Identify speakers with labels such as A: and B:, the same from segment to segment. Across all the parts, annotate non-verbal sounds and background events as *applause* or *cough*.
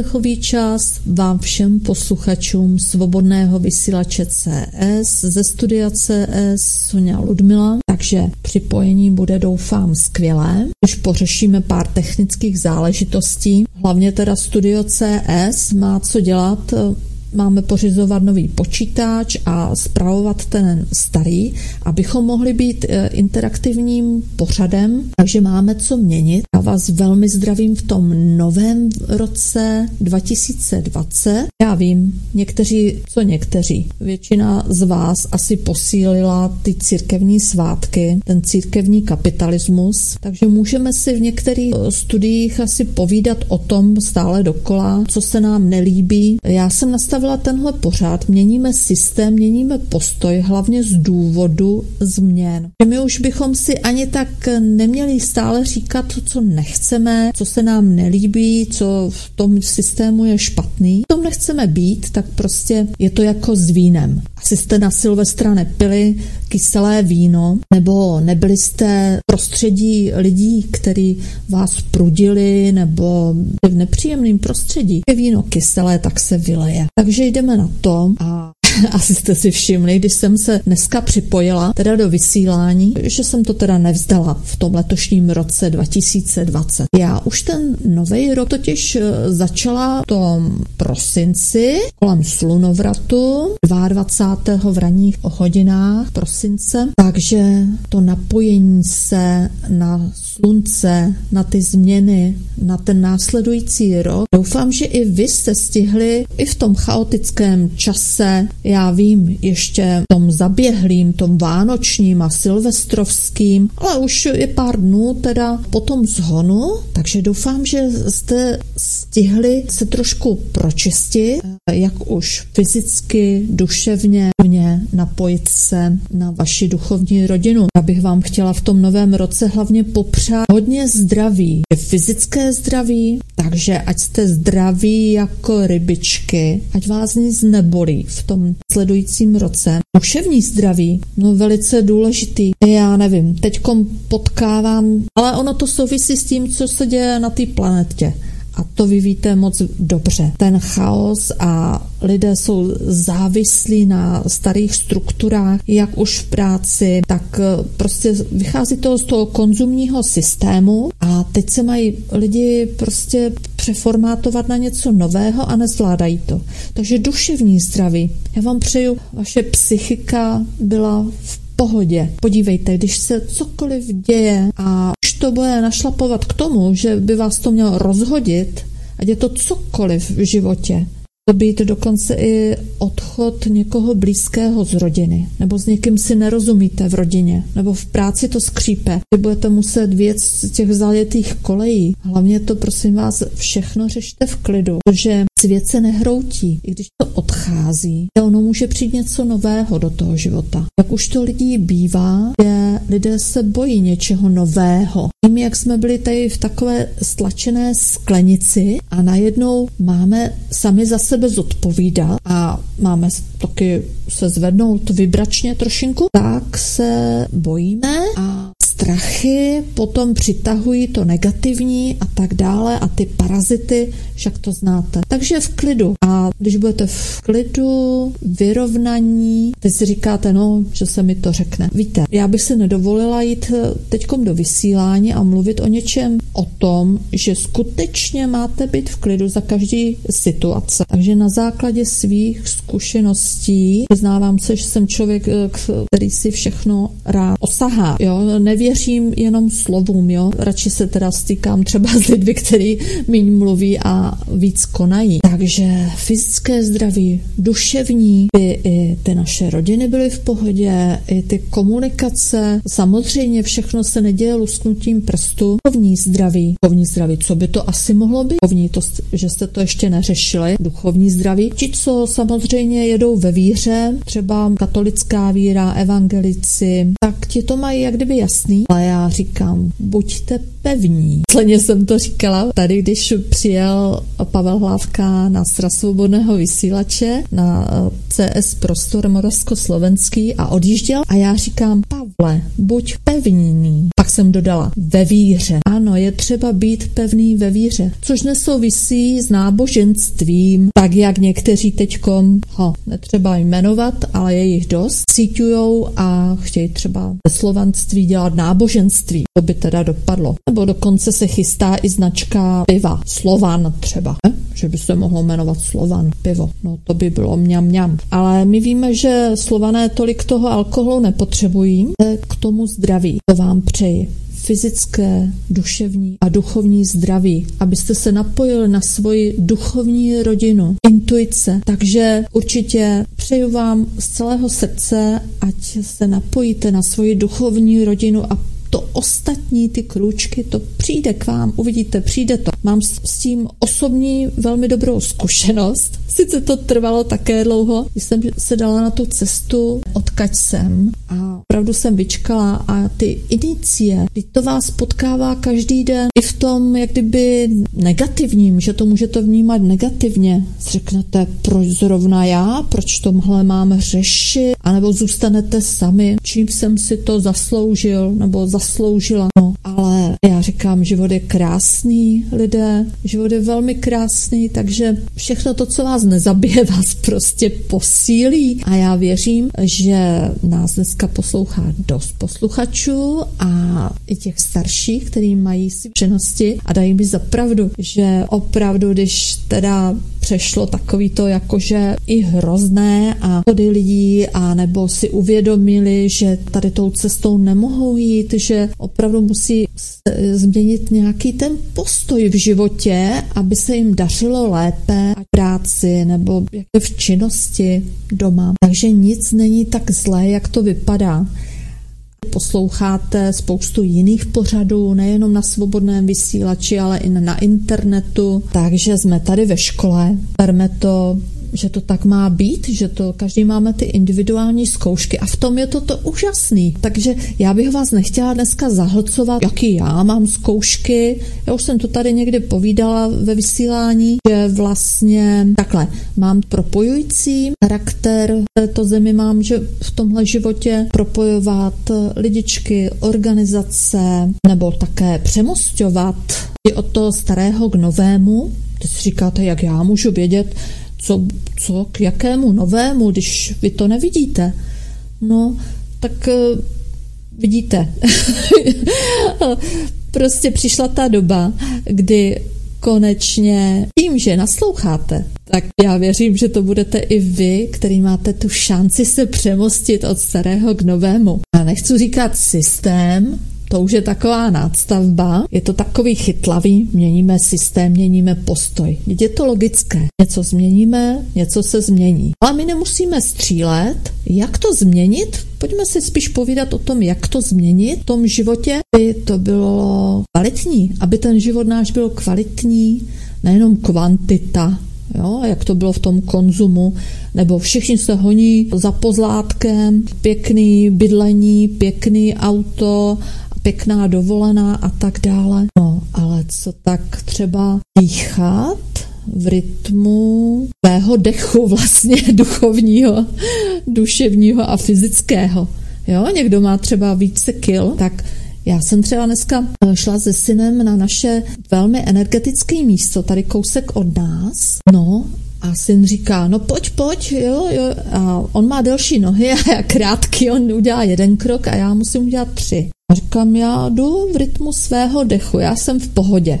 A: Poslechový čas vám všem posluchačům svobodného vysílače CS ze studia CS Sonja Ludmila, takže připojení bude doufám skvělé. Když pořešíme pár technických záležitostí, hlavně teda studio CS má co dělat máme pořizovat nový počítač a zpravovat ten starý, abychom mohli být eh, interaktivním pořadem, takže máme co měnit. Já vás velmi zdravím v tom novém roce 2020. Já vím, někteří, co někteří, většina z vás asi posílila ty církevní svátky, ten církevní kapitalismus, takže můžeme si v některých eh, studiích asi povídat o tom stále dokola, co se nám nelíbí. Já jsem nastavila tenhle pořád, měníme systém, měníme postoj, hlavně z důvodu změn. My už bychom si ani tak neměli stále říkat co nechceme, co se nám nelíbí, co v tom systému je špatný. V tom nechceme být, tak prostě je to jako s vínem. Asi jste na Silvestra nepili kyselé víno, nebo nebyli jste prostředí lidí, který vás prudili, nebo v nepříjemném prostředí. Je víno kyselé, tak se vyleje. Takže jdeme na to a *laughs* asi jste si všimli, když jsem se dneska připojila teda do vysílání, že jsem to teda nevzdala v tom letošním roce 2020. Já už ten nový rok totiž eh, začala v tom prosinci kolem slunovratu 22. v ranních hodinách prosince, takže to napojení se na slunce, na ty změny, na ten následující rok. Doufám, že i vy jste stihli i v tom chaotickém čase já vím, ještě tom zaběhlým, tom vánočním a silvestrovským, ale už je pár dnů teda po tom zhonu, takže doufám, že jste stihli se trošku pročistit, jak už fyzicky, duševně, mě napojit se na vaši duchovní rodinu. Já bych vám chtěla v tom novém roce hlavně popřát hodně zdraví. Fyzické zdraví, takže ať jste zdraví jako rybičky, ať vás nic nebolí v tom sledujícím roce. Duševní zdraví, no velice důležitý. Já nevím, teďkom potkávám, ale ono to souvisí s tím, co se děje na té planetě. A to vy víte moc dobře. Ten chaos a lidé jsou závislí na starých strukturách, jak už v práci, tak eh, prostě vychází to z toho konzumního systému a teď se mají lidi prostě přeformátovat na něco nového a nezvládají to. Takže duševní zdraví. Já vám přeju, vaše psychika byla v pohodě. Podívejte, když se cokoliv děje a to bude našlapovat k tomu, že by vás to mělo rozhodit, ať je to cokoliv v životě, to být dokonce i odchod někoho blízkého z rodiny, nebo s někým si nerozumíte v rodině, nebo v práci to skřípe, kdy budete muset věc z těch zajetých kolejí. Hlavně to, prosím vás, všechno řešte v klidu, protože svět se nehroutí, i když to odchází, ono může přijít něco nového do toho života. Jak už to lidí bývá, že lidé se bojí něčeho nového. Tím, jak jsme byli tady v takové stlačené sklenici a najednou máme sami za sebe zodpovídat a máme taky se zvednout vibračně trošinku, tak se bojíme a strachy potom přitahují to negativní a tak dále a ty parazity, však to znáte. Takže v klidu. A když budete v klidu, vyrovnaní, teď si říkáte, no, že se mi to řekne. Víte, já bych si nedovolila jít eh, teďkom do vysílání a mluvit o něčem o tom, že skutečně máte být v klidu za každý situace. Takže na základě svých zkušeností přiznávám se, že jsem člověk, eh, který si všechno rád osahá. Jo? Nevěřím jenom slovům, jo? radši se teda stýkám třeba s lidmi, který méně mluví a víc konají. Takže fyzické zdraví, duševní, by i ty naše rodiny byly v pohodě, i ty komunikace, samozřejmě všechno se neděje lusknutím prstu. Duchovní zdraví, duchovní zdraví, co by to asi mohlo být? Duchovní, to, že jste to ještě neřešili, duchovní zdraví. Ti, co samozřejmě jedou ve víře, třeba katolická víra, evangelici, tak ti to mají jak kdyby jasný, ale já říkám, buďte pevní. Sleně jsem to říkala tady, když přijel Pavel Hlávka na Sra svobodného vysílače na eh, CS Prostor Moravsko-Slovenský a odjížděl a já říkám, Pavle, buď pevný. Pak jsem dodala, ve víře. Ano, je třeba být pevný ve víře, což nesouvisí s náboženstvím, tak jak někteří teďkom, ho, netřeba jmenovat, ale je jich dost, cítujou a chtějí třeba ve slovanství dělat náboženství. To by teda dopadlo. Nebo dokonce se chystá i značka piva, Slovan třeba, ne? že by se mohlo jmenovat Slovan pivo. No to by bylo mňam mňam. Ale my víme, že Slované tolik toho alkoholu nepotřebují. K tomu zdraví. To vám přeji fyzické, duševní a duchovní zdraví, abyste se napojili na svoji duchovní rodinu, intuice. Takže určitě přeju vám z celého srdce, ať se napojíte na svoji duchovní rodinu a to ostatní, ty krůčky, to přijde k vám, uvidíte, přijde to. Mám s tím osobní velmi dobrou zkušenost. Sice to trvalo také dlouho, když jsem se dala na tu cestu, odkaď jsem a opravdu jsem vyčkala a ty inicie, to vás potkává každý den i v tom, jak kdyby negativním, že to můžete vnímat negativně. Řeknete, proč zrovna já, proč tomhle mám řešit, anebo zůstanete sami, čím jsem si to zasloužil nebo zasloužila. No, ale já říkám, život je krásný, lidé, život je velmi krásný, takže všechno to, co vás nezabije, *laughs* vás prostě posílí. A já věřím, že nás dneska poslouchá dost posluchačů a i těch starších, který mají si přenosti a dají mi za pravdu, že opravdu, když teda přešlo takový to jakože i hrozné a chody lidí a nebo si uvědomili, že tady tou cestou nemohou jít, že opravdu musí změnit nějaký ten postoj v životě, aby se jim dařilo lépe a práci nebo v činnosti doma. Takže nic není tak zlé, jak to vypadá. Posloucháte spoustu jiných pořadů, nejenom na svobodném vysílači, ale i na internetu. Takže jsme tady ve škole, berme to že to tak má být, že to každý máme ty individuální zkoušky a v tom je to to úžasný. Takže já bych vás nechtěla dneska zahlcovat, jaký já mám zkoušky. Já už jsem to tady někdy povídala ve vysílání, že vlastně takhle mám propojující charakter této zemi, mám, že v tomhle životě propojovat lidičky, organizace nebo také přemostovat i od toho starého k novému. Teď si říkáte, jak já můžu vědět, co, co k jakému novému, když vy to nevidíte? No, tak uh, vidíte. *laughs* prostě přišla ta doba, kdy konečně tím, že nasloucháte, tak já věřím, že to budete i vy, který máte tu šanci se přemostit od starého k novému. A nechci říkat systém, to už je taková nástavba, je to takový chytlavý, měníme systém, měníme postoj. Je to logické. Něco změníme, něco se změní. Ale my nemusíme střílet. Jak to změnit? Pojďme si spíš povídat o tom, jak to změnit v tom životě, aby to bylo kvalitní, aby ten život náš byl kvalitní, nejenom kvantita, Jo, jak to bylo v tom konzumu, nebo všichni se honí za pozlátkem, pěkný bydlení, pěkný auto pěkná dovolená a tak dále. No, ale co tak třeba dýchat v rytmu tvého dechu *laughs* vlastně duchovního, duševního a fyzického. Jo, někdo má třeba více kil, tak Já jsem třeba dneska eh, šla se synem na naše velmi energetické místo, tady kousek od nás. No a syn říká, no pojď, pojď, jo, jo. A on má delší nohy *laughs* a já krátký, on udělá jeden krok a já musím udělat tři. A říkám, já jdu v rytmu svého dechu, já jsem v pohodě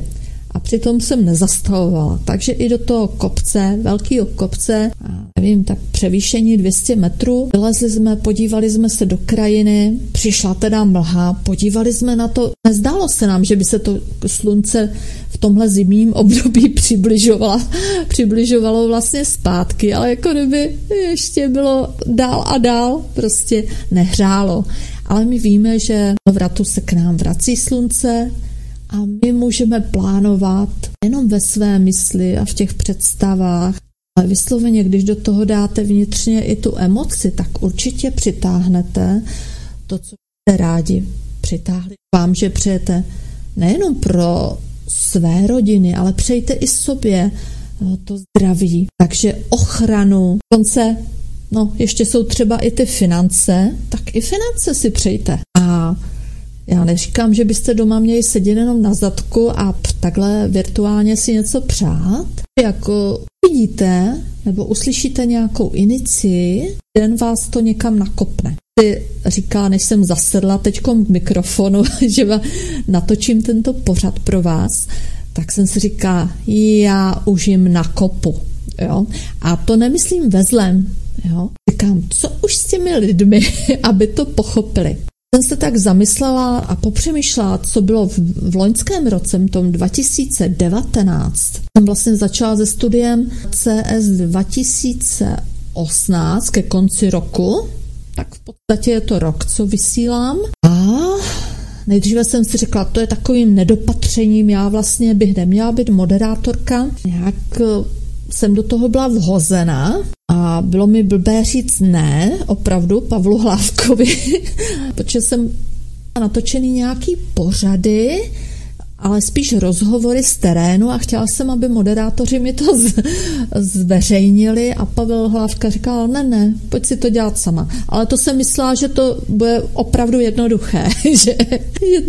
A: a přitom jsem nezastavovala. Takže i do toho kopce, velkého kopce, nevím, tak převýšení 200 metrů, vylezli jsme, podívali jsme se do krajiny, přišla teda mlha, podívali jsme na to, nezdálo se nám, že by se to slunce v tomhle zimním období *laughs* přibližovalo, přibližovalo vlastně zpátky, ale jako kdyby ještě bylo dál a dál, prostě nehřálo. Ale my víme, že vratu se k nám vrací slunce, a my můžeme plánovat jenom ve své mysli a v těch představách. Ale vysloveně, když do toho dáte vnitřně i tu emoci, tak určitě přitáhnete to, co jste rádi přitáhli. Vám, že přejete nejenom pro své rodiny, ale přejte i sobě eh, to zdraví. Takže ochranu, konce, no ještě jsou třeba i ty finance, tak i finance si přejte. A já neříkám, že byste doma měli sedět jenom na zadku a takhle virtuálně si něco přát. Jako vidíte nebo uslyšíte nějakou inici, den vás to někam nakopne. Ty říká, než jsem zasedla teďkom k mikrofonu, *laughs* že natočím tento pořad pro vás, tak jsem si říká, já už jim nakopu. Jo? A to nemyslím ve zlem. Jo? Říkám, co už s těmi lidmi, *laughs* aby to pochopili jsem se tak zamyslela a popřemýšlela, co bylo v, v loňském roce, tom 2019. Jsem vlastně začala se studiem CS 2018 ke konci roku, tak v podstatě je to rok, co vysílám. A nejdříve jsem si řekla, to je takovým nedopatřením, já vlastně bych neměla být moderátorka. Nějak jsem do toho byla vhozena bylo mi blbé říct ne, opravdu, Pavlu Hlávkovi, *laughs* protože jsem natočený nějaký pořady, ale spíš rozhovory z terénu a chtěla jsem, aby moderátoři mi to z, zveřejnili a Pavel Hlávka říkal, ne, ne, pojď si to dělat sama. Ale to jsem myslela, že to bude opravdu jednoduché, *laughs* že, že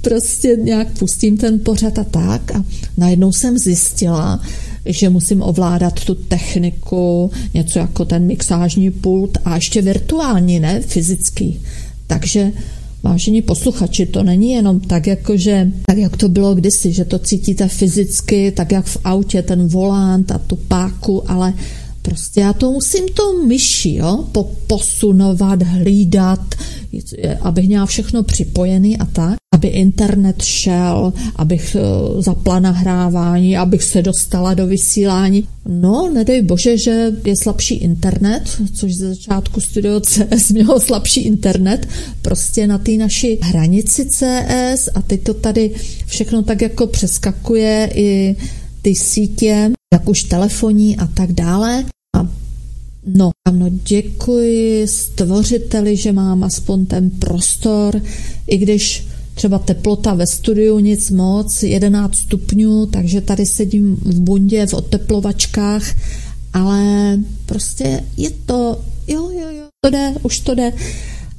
A: prostě nějak pustím ten pořad a tak a najednou jsem zjistila, že musím ovládat tu techniku, něco jako ten mixážní pult a ještě virtuální, ne fyzický. Takže Vážení posluchači, to není jenom tak, jako že, tak jak to bylo kdysi, že to cítíte fyzicky, tak jak v autě, ten volant a tu páku, ale prostě já to musím to myši, jo, po, posunovat, hlídat, abych měla všechno připojený a tak aby internet šel, abych eh, zapla nahrávání, abych se dostala do vysílání. No, nedej bože, že je slabší internet, což ze začátku Studio CS mělo slabší internet, prostě na té naší hranici CS a teď to tady všechno tak jako přeskakuje i ty sítě, jak už telefonní a tak dále. A No, ano, děkuji stvořiteli, že mám aspoň ten prostor, i když třeba teplota ve studiu nic moc, 11 stupňů, takže tady sedím v bundě v oteplovačkách, ale prostě je to, jo, jo, jo, to jde, už to jde.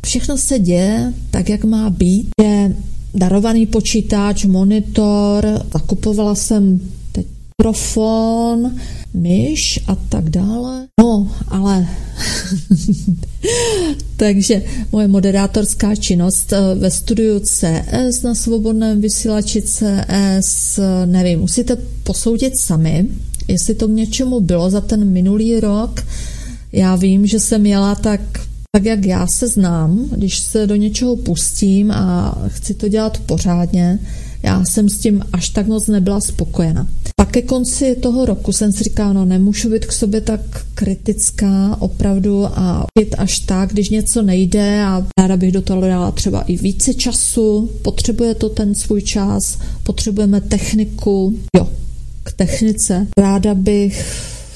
A: Všechno se děje tak, jak má být. Je darovaný počítač, monitor, zakupovala jsem mikrofon, myš a tak dále. No, ale *laughs* takže moje moderátorská činnost eh, ve studiu CS na svobodném vysílači CS, nevím, musíte posoudit sami, jestli to k něčemu bylo za ten minulý rok. Já vím, že jsem jela tak tak jak já se znám, když se do něčeho pustím a chci to dělat pořádně, já jsem s tím až tak moc nebyla spokojena. Pak ke konci toho roku jsem si říkala, no nemůžu být k sobě tak kritická opravdu a být až tak, když něco nejde a ráda bych do toho dala třeba i více času, potřebuje to ten svůj čas, potřebujeme techniku, jo, k technice. Ráda bych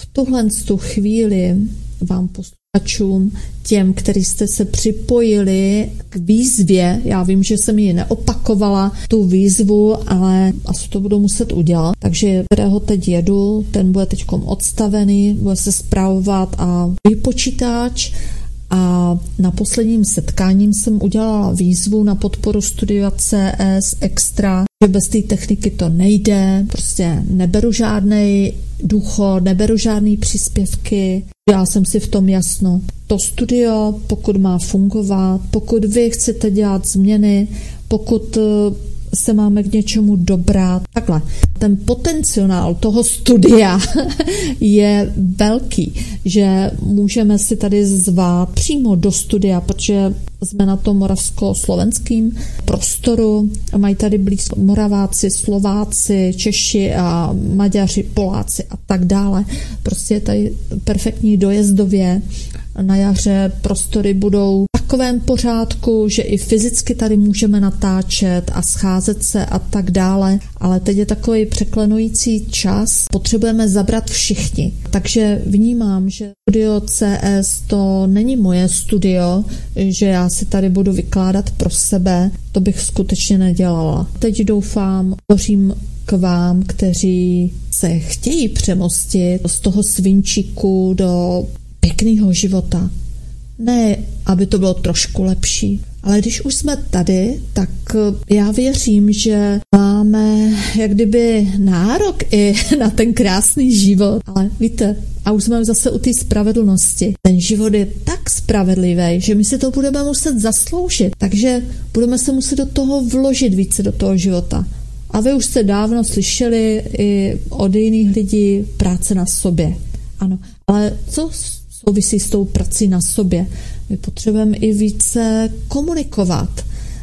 A: v tuhle tu chvíli vám posluchačům, těm, kteří jste se připojili k výzvě. Já vím, že jsem ji neopakovala, tu výzvu, ale asi to budu muset udělat. Takže kterého teď jedu, ten bude teď odstavený, bude se zpravovat a počítač a na posledním setkáním jsem udělala výzvu na podporu studia CS Extra, že bez té techniky to nejde, prostě neberu žádný důchod, neberu žádný příspěvky, já jsem si v tom jasno. To studio, pokud má fungovat, pokud vy chcete dělat změny, pokud se máme k něčemu dobrát. Takhle, ten potenciál toho studia *laughs* je velký, že můžeme si tady zvát přímo do studia, protože jsme na tom moravsko-slovenským prostoru. Mají tady blízko Moraváci, Slováci, Češi a Maďaři, Poláci a tak dále. Prostě je tady perfektní dojezdově na jaře prostory budou v takovém pořádku, že i fyzicky tady můžeme natáčet a scházet se a tak dále, ale teď je takový překlenující čas, potřebujeme zabrat všichni. Takže vnímám, že studio CS to není moje studio, že já si tady budu vykládat pro sebe, to bych skutečně nedělala. Teď doufám, hořím k vám, kteří se chtějí přemostit z toho svinčíku do pěkného života. Ne, aby to bylo trošku lepší, ale když už jsme tady, tak eh, já věřím, že máme jak kdyby nárok i *laughs* na ten krásný život. Ale víte, a už jsme zase u té spravedlnosti. Ten život je tak spravedlivý, že my si to budeme muset zasloužit. Takže budeme se muset do toho vložit více do toho života. A vy už jste dávno slyšeli i od jiných lidí práce na sobě. Ano, ale co souvisí s tou prací na sobě. My potřebujeme i více komunikovat,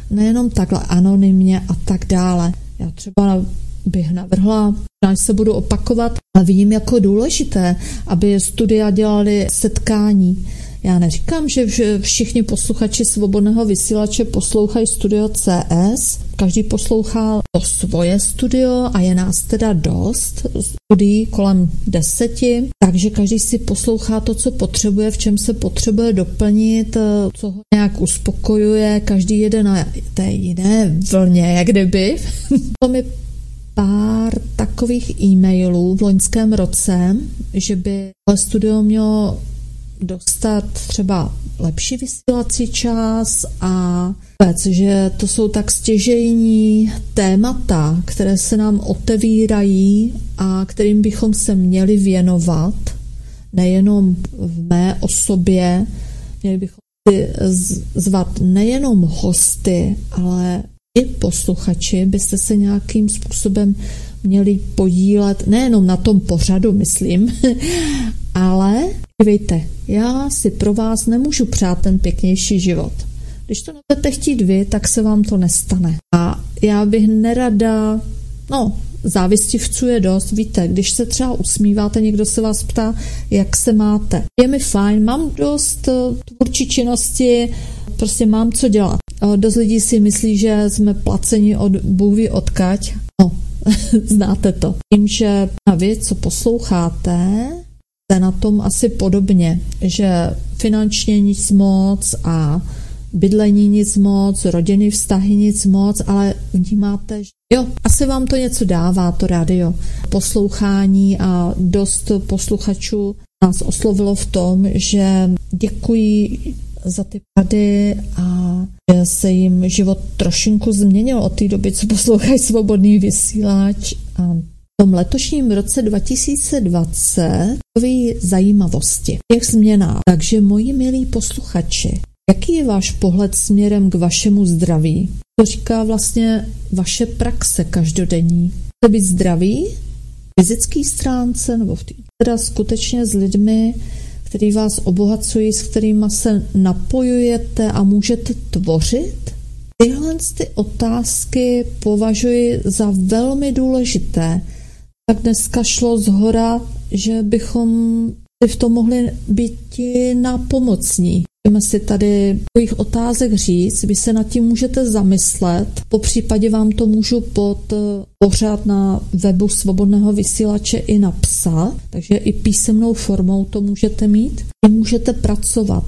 A: nejenom takhle anonymně a tak dále. Já třeba bych navrhla, až se budu opakovat, a vidím jako důležité, aby studia dělali setkání já neříkám, že všichni posluchači svobodného vysílače poslouchají studio CS, každý poslouchá to svoje studio a je nás teda dost, studií kolem deseti, takže každý si poslouchá to, co potřebuje, v čem se potřebuje doplnit, co ho nějak uspokojuje, každý jede na té jiné vlně, jak kdyby. *laughs* to mi pár takových e-mailů v loňském roce, že by studio mělo dostat třeba lepší vysílací čas a vůbec, že to jsou tak stěžejní témata, které se nám otevírají a kterým bychom se měli věnovat, nejenom v mé osobě, měli bychom si zvat nejenom hosty, ale i posluchači byste se nějakým způsobem měli podílet nejenom na tom pořadu, myslím, *laughs* ale Dívejte, já si pro vás nemůžu přát ten pěknější život. Když to nebudete chtít vy, tak se vám to nestane. A já bych nerada, no, závistivců je dost, víte, když se třeba usmíváte, někdo se vás ptá, jak se máte. Je mi fajn, mám dost eh, tvůrčí činnosti, prostě mám co dělat. Dost lidí si myslí, že jsme placeni od bůhví odkaď. No, *laughs* znáte to. Tím, že na vy, co posloucháte, jste na tom asi podobně, že finančně nic moc a bydlení nic moc, rodiny vztahy nic moc, ale vnímáte, že jo, asi vám to něco dává, to rádio. Poslouchání a dost posluchačů nás oslovilo v tom, že děkují za ty pady a že se jim život trošinku změnil od té doby, co poslouchají svobodný vysílač a tom letošním roce 2020 zajímavosti těch změnách. Takže moji milí posluchači, jaký je váš pohled směrem k vašemu zdraví? To říká vlastně vaše praxe každodenní. Chcete být zdraví? Fyzický stránce nebo v tý, teda skutečně s lidmi, který vás obohacují, s kterými se napojujete a můžete tvořit? Tyhle ty otázky považuji za velmi důležité, tak dneska šlo z hora, že bychom v tom mohli být na Můžeme si tady takových otázek říct, vy se nad tím můžete zamyslet, po případě vám to můžu pod eh, pořád na webu Svobodného vysílače i napsat, takže i písemnou formou to můžete mít. I můžete pracovat.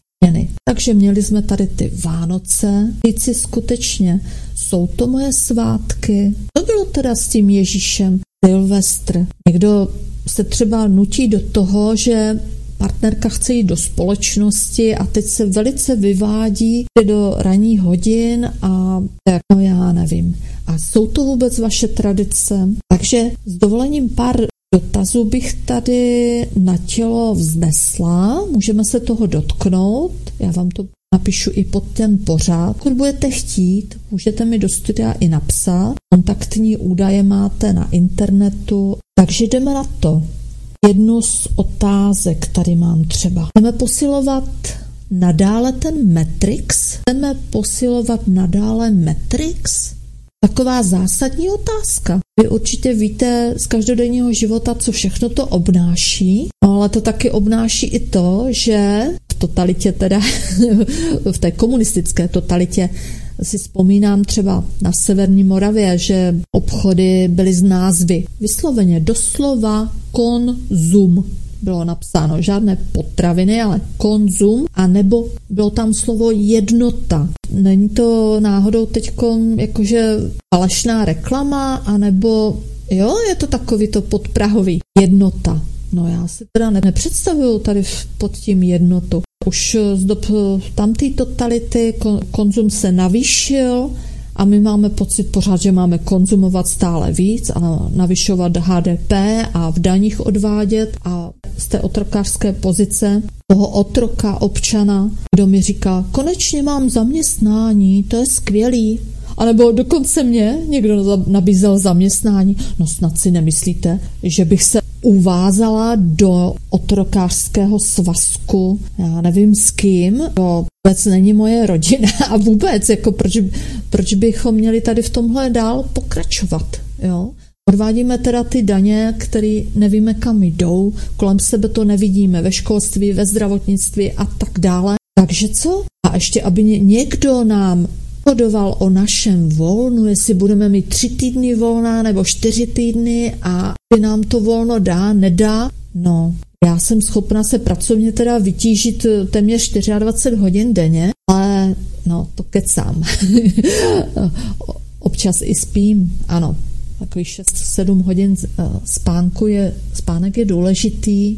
A: Takže měli jsme tady ty Vánoce. Říct si skutečně, jsou to moje svátky. To bylo teda s tím Ježíšem. Silvestr. Někdo se třeba nutí do toho, že partnerka chce jít do společnosti a teď se velice vyvádí do ranních hodin a tak, no já nevím. A jsou to vůbec vaše tradice? Takže s dovolením pár dotazů bych tady na tělo vznesla. Můžeme se toho dotknout. Já vám to napíšu i pod ten pořád. Pokud budete chtít, můžete mi do studia i napsat. Kontaktní údaje máte na internetu. Takže jdeme na to. Jednu z otázek tady mám třeba. Chceme posilovat nadále ten Matrix? Chceme posilovat nadále Matrix? Taková zásadní otázka. Vy určitě víte z každodenního života, co všechno to obnáší, no ale to taky obnáší i to, že v totalitě teda, *laughs* v té komunistické totalitě si vzpomínám třeba na Severní Moravě, že obchody byly z názvy vysloveně doslova konzum bylo napsáno žádné potraviny, ale konzum, a nebo bylo tam slovo jednota. Není to náhodou teď jakože falešná reklama, anebo jo, je to takový to podprahový jednota. No já si teda nepředstavuju tady pod tím jednotu. Už z dob tamté totality konzum se navýšil, a my máme pocit pořád, že máme konzumovat stále víc a navyšovat HDP a v daních odvádět. A z té otrokářské pozice toho otroka občana, kdo mi říká, konečně mám zaměstnání, to je skvělý, a nebo dokonce mě někdo nabízel zaměstnání. No snad si nemyslíte, že bych se uvázala do otrokářského svazku, já nevím s kým, to vůbec není moje rodina a vůbec, jako proč, proč bychom měli tady v tomhle dál pokračovat, jo? Odvádíme teda ty daně, které nevíme, kam jdou, kolem sebe to nevidíme, ve školství, ve zdravotnictví a tak dále. Takže co? A ještě, aby někdo nám rozhodoval o našem volnu, jestli budeme mít tři týdny volná nebo čtyři týdny a by nám to volno dá, nedá, no, já jsem schopna se pracovně teda vytížit téměř 24 hodin denně, ale no, to kecám. *laughs* Občas i spím, ano. Takových 6-7 hodin eh, spánku je, spánek je důležitý,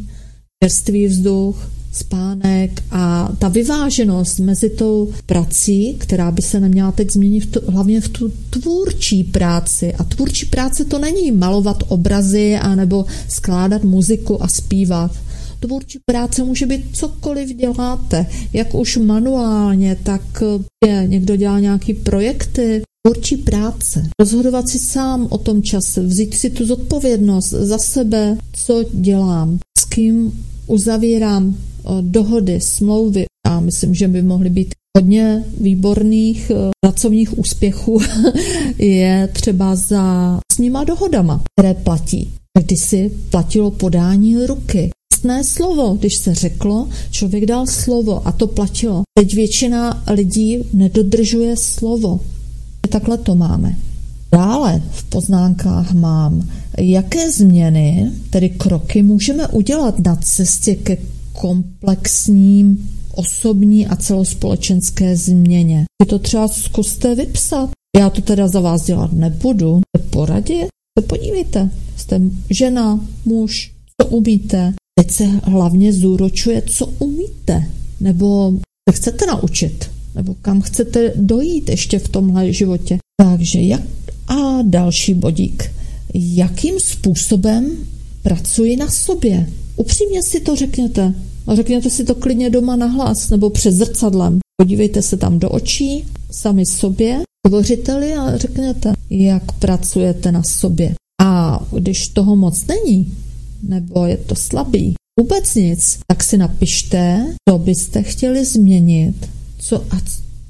A: čerstvý vzduch, spánek a ta vyváženost mezi tou prací, která by se neměla teď změnit v tu, hlavně v tu tvůrčí práci. A tvůrčí práce to není malovat obrazy a nebo skládat muziku a zpívat. Tvůrčí práce může být cokoliv děláte, jak už manuálně, tak je, někdo dělá nějaký projekty, tvůrčí práce. Rozhodovat si sám o tom čase, vzít si tu zodpovědnost za sebe, co dělám, s kým uzavírám dohody, smlouvy a myslím, že by mohly být hodně výborných eh, pracovních úspěchů *laughs* je třeba za s nima dohodama, které platí. Když si platilo podání ruky, jasné slovo, když se řeklo, člověk dal slovo a to platilo. Teď většina lidí nedodržuje slovo. Takhle to máme. Dále v poznámkách mám, jaké změny, tedy kroky, můžeme udělat na cestě ke komplexním osobní a celospolečenské změně. Vy to třeba zkuste vypsat. Já to teda za vás dělat nebudu. Poradit? Se podívejte. Jste žena, muž, co umíte. Teď se hlavně zúročuje, co umíte. Nebo se chcete naučit. Nebo kam chcete dojít ještě v tomhle životě. Takže jak a další bodík. Jakým způsobem pracuji na sobě? Upřímně si to řekněte. A řekněte si to klidně doma na hlas nebo před zrcadlem. Podívejte se tam do očí, sami sobě, tvořiteli a řekněte, jak pracujete na sobě. A když toho moc není, nebo je to slabý, vůbec nic, tak si napište, co byste chtěli změnit, co a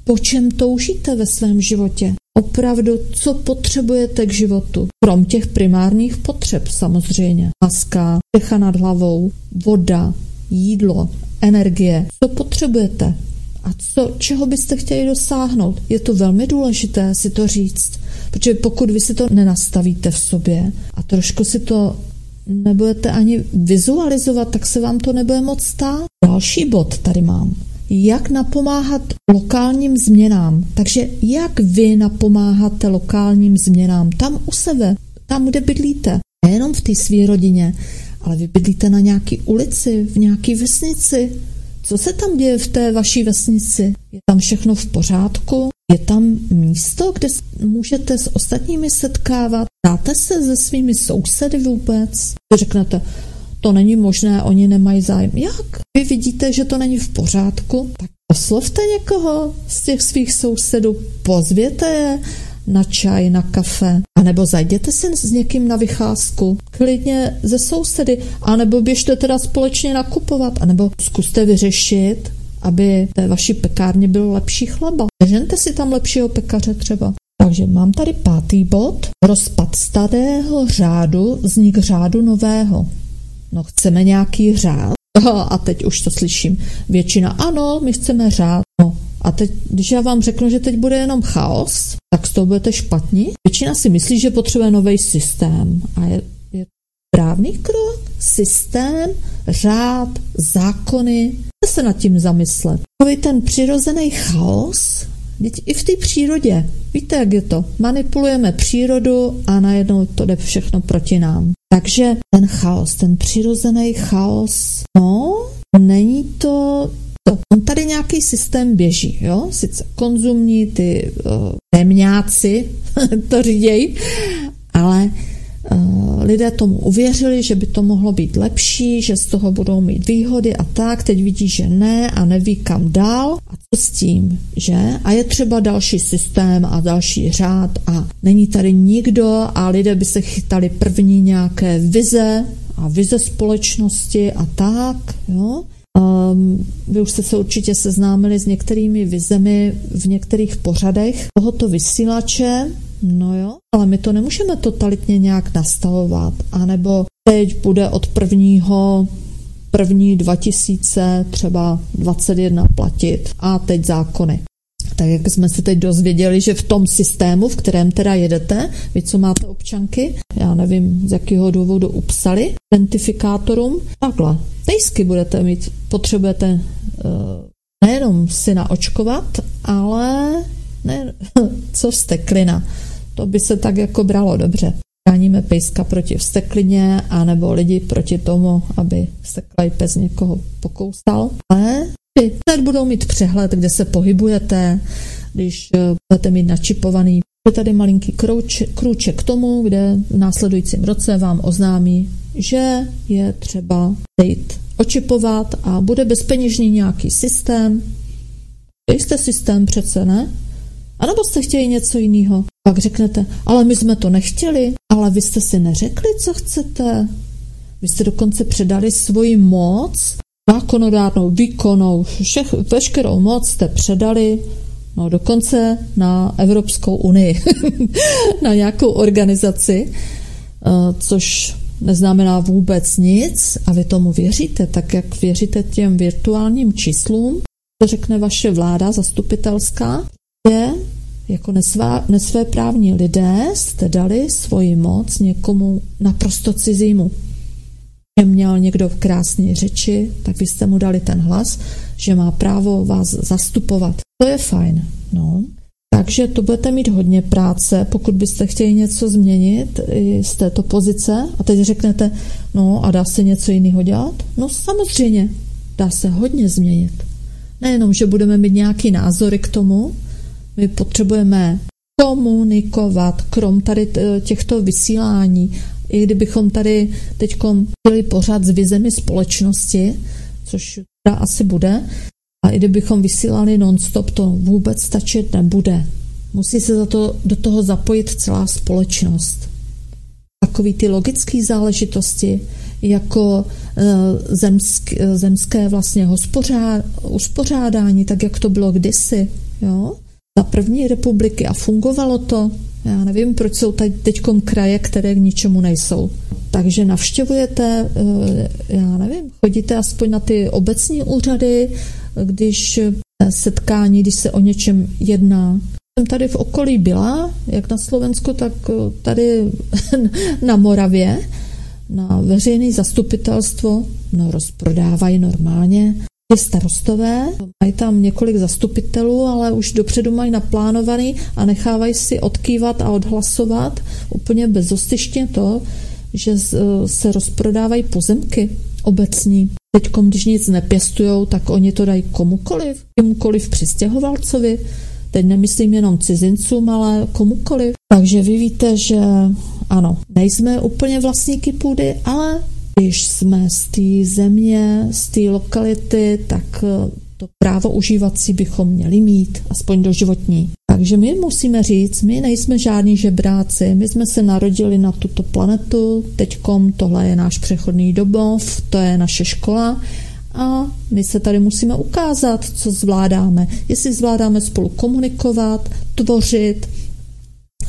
A: po čem toužíte ve svém životě. Opravdu, co potřebujete k životu. Krom těch primárních potřeb samozřejmě. Láska, decha nad hlavou, voda, jídlo, energie, co potřebujete a co, čeho byste chtěli dosáhnout. Je to velmi důležité si to říct, protože pokud vy si to nenastavíte v sobě a trošku si to nebudete ani vizualizovat, tak se vám to nebude moc stát. Další bod tady mám. Jak napomáhat lokálním změnám. Takže jak vy napomáháte lokálním změnám tam u sebe, tam, kde bydlíte, nejenom v té své rodině, ale vy bydlíte na nějaký ulici, v nějaký vesnici. Co se tam děje v té vaší vesnici? Je tam všechno v pořádku? Je tam místo, kde můžete s ostatními setkávat? Dáte se se svými sousedy vůbec? Řeknete, to není možné, oni nemají zájem. Jak? Vy vidíte, že to není v pořádku? Tak oslovte někoho z těch svých sousedů, pozvěte je na čaj, na kafe, anebo zajděte si s někým na vycházku, klidně ze sousedy, anebo běžte teda společně nakupovat, anebo zkuste vyřešit, aby té vaší pekárně bylo lepší chleba. Nežente si tam lepšího pekaře třeba. Takže mám tady pátý bod. Rozpad starého řádu, vznik řádu nového. No chceme nějaký řád? A teď už to slyším. Většina ano, my chceme řád. No a teď, když já vám řeknu, že teď bude jenom chaos, tak z toho budete špatní. Většina si myslí, že potřebuje nový systém. A je, je správný krok? Systém, řád, zákony. se nad tím zamyslet. Takový ten přirozený chaos, Teď i v té přírodě, víte, jak je to? Manipulujeme přírodu a najednou to jde všechno proti nám. Takže ten chaos, ten přirozený chaos, no, není to to. On tady nějaký systém běží, jo? Sice konzumní, ty uh, temňáci *laughs* to řídějí, ale lidé tomu uvěřili, že by to mohlo být lepší, že z toho budou mít výhody a tak. Teď vidí, že ne a neví kam dál. A co s tím, že? A je třeba další systém a další řád a není tady nikdo a lidé by se chytali první nějaké vize a vize společnosti a tak, jo? Um, vy už jste se určitě seznámili s některými vizemi v některých pořadech tohoto vysílače, no jo, ale my to nemůžeme totalitně nějak nastavovat, anebo teď bude od prvního první 2000 třeba 21 platit a teď zákony. Tak jak jsme se teď dozvěděli, že v tom systému, v kterém teda jedete, vy co máte občanky, já nevím, z jakého důvodu upsali identifikátorům, takhle, tejsky budete mít, potřebujete uh, nejenom si naočkovat, ale ne, *laughs* co vsteklina. To by se tak jako bralo dobře. Chráníme pejska proti vsteklině, anebo lidi proti tomu, aby vsteklý pes někoho pokousal. Ale Teď budou mít přehled, kde se pohybujete, když eh, budete mít načipovaný. Je tady malinký krouč, krůček k tomu, kde v následujícím roce vám oznámí, že je třeba jít očipovat a bude bezpeněžný nějaký systém. Jste systém přece, ne? A nebo jste chtěli něco jiného? Pak řeknete, ale my jsme to nechtěli, ale vy jste si neřekli, co chcete. Vy jste dokonce předali svoji moc zákonodárnou, výkonnou, všech, veškerou moc jste předali no dokonce na Evropskou unii, *laughs* na nějakou organizaci, eh, což neznamená vůbec nic a vy tomu věříte, tak jak věříte těm virtuálním číslům, to řekne vaše vláda zastupitelská, je jako nesvá, nesvéprávní lidé jste dali svoji moc někomu naprosto cizímu že měl někdo krásné řeči, tak vy jste mu dali ten hlas, že má právo vás zastupovat. To je fajn, no. Takže to budete mít hodně práce, pokud byste chtěli něco změnit z této pozice a teď řeknete, no a dá se něco jiného dělat? No samozřejmě, dá se hodně změnit. Nejenom, že budeme mít nějaký názory k tomu, my potřebujeme komunikovat, krom tady těchto vysílání i kdybychom tady teď chtěli pořád s vizemi společnosti, což teda asi bude, a i kdybychom vysílali non-stop, to vůbec stačit nebude. Musí se za to, do toho zapojit celá společnost. Takový ty logické záležitosti, jako e, zemsk, e, zemské vlastně uspořádání, tak jak to bylo kdysi, jo? Za první republiky a fungovalo to, já nevím, proč jsou tady teď kraje, které k ničemu nejsou. Takže navštěvujete, eh, já nevím, chodíte aspoň na ty obecní úřady, když setkání, když se o něčem jedná. Jsem tady v okolí byla, jak na Slovensku, tak eh, tady *laughs* na Moravě, na veřejné zastupitelstvo, no rozprodávají normálně ty starostové, mají tam několik zastupitelů, ale už dopředu mají naplánovaný a nechávají si odkývat a odhlasovat úplně bezostyšně to, že se rozprodávají pozemky obecní. Teď, když nic nepěstujou, tak oni to dají komukoliv, komukoliv přistěhovalcovi. Teď nemyslím jenom cizincům, ale komukoliv. Takže vy víte, že ano, nejsme úplně vlastníky půdy, ale když jsme z té země, z té lokality, tak eh, to právo užívací bychom měli mít, aspoň do životní. Takže my musíme říct, my nejsme žádní žebráci, my jsme se narodili na tuto planetu, teďkom tohle je náš přechodný dobov, to je naše škola a my se tady musíme ukázat, co zvládáme. Jestli zvládáme spolu komunikovat, tvořit,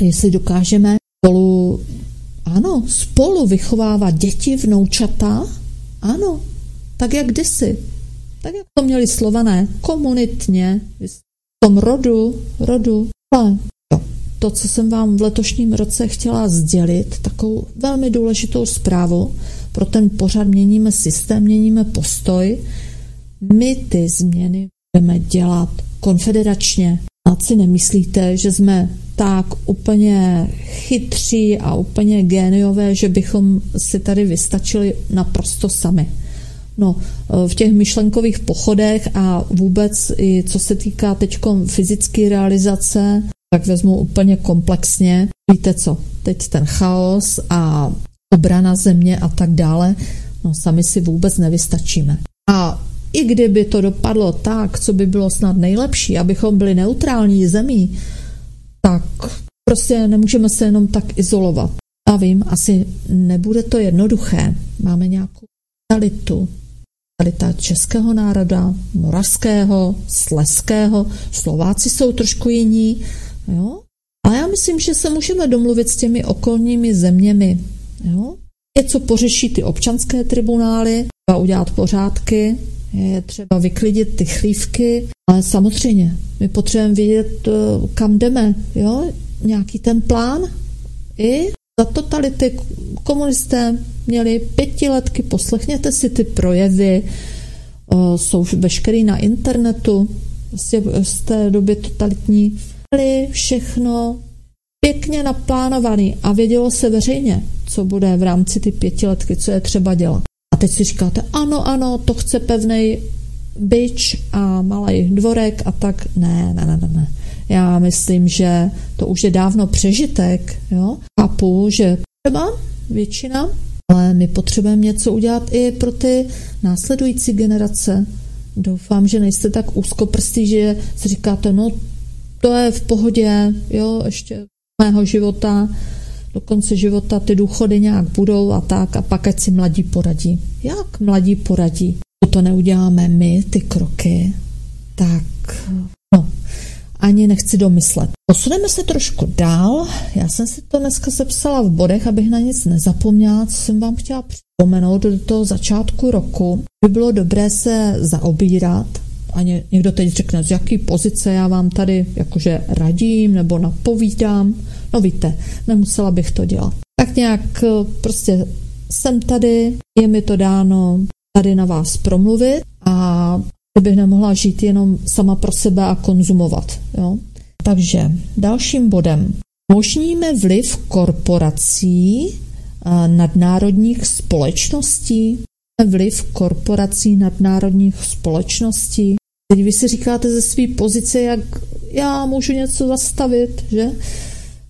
A: jestli dokážeme spolu, ano, spolu vychovávat děti, vnoučata, ano, tak jak kdysi, tak jak to měli slované, komunitně, v tom rodu, rodu, ale to, to, co jsem vám v letošním roce chtěla sdělit, takovou velmi důležitou zprávu, pro ten pořad měníme systém, měníme postoj, my ty změny budeme dělat konfederačně. Si nemyslíte, že jsme tak úplně chytří a úplně géniové, že bychom si tady vystačili naprosto sami. No, v těch myšlenkových pochodech a vůbec i co se týká teď fyzické realizace, tak vezmu úplně komplexně. Víte co, teď ten chaos a obrana země a tak dále, no sami si vůbec nevystačíme. A i kdyby to dopadlo tak, co by bylo snad nejlepší, abychom byli neutrální zemí, tak prostě nemůžeme se jenom tak izolovat. Já vím, asi nebude to jednoduché. Máme nějakou mentalitu, mentalita českého národa, moravského, sleského, Slováci jsou trošku jiní, jo? Ale já myslím, že se můžeme domluvit s těmi okolními zeměmi, jo? Něco pořeší ty občanské tribunály, a udělat pořádky, je třeba vyklidit ty chlívky, ale samozřejmě my potřebujeme vědět, eh, kam jdeme, jo? nějaký ten plán. I za totality komunisté měli pětiletky, poslechněte si ty projevy, eh, jsou veškerý na internetu, vlastně z té doby totalitní, měli všechno pěkně naplánovaný a vědělo se veřejně, co bude v rámci ty pětiletky, co je třeba dělat. Teď si říkáte, ano, ano, to chce pevný byč a malý dvorek a tak. Ne, ne, ne, ne. Já myslím, že to už je dávno přežitek. Jo? Chápu, že třeba většina, ale my potřebujeme něco udělat i pro ty následující generace. Doufám, že nejste tak úzkoprstý, že si říkáte, no to je v pohodě, jo, ještě mého života, do konce života ty důchody nějak budou a tak a pak ať si mladí poradí. Jak mladí poradí? To neuděláme my, ty kroky, tak no, ani nechci domyslet. Posuneme se trošku dál. Já jsem si to dneska sepsala v bodech, abych na nic nezapomněla, co jsem vám chtěla připomenout do toho začátku roku. By bylo dobré se zaobírat a někdo teď řekne, z jaký pozice já vám tady jakože radím nebo napovídám. No víte, nemusela bych to dělat. Tak nějak eh, prostě jsem tady, je mi to dáno tady na vás promluvit a bych nemohla žít jenom sama pro sebe a konzumovat. Jo? Takže dalším bodem. Možníme vliv korporací nadnárodních společností, vliv korporací nadnárodních společností. Teď vy si říkáte ze své pozice, jak já můžu něco zastavit, že?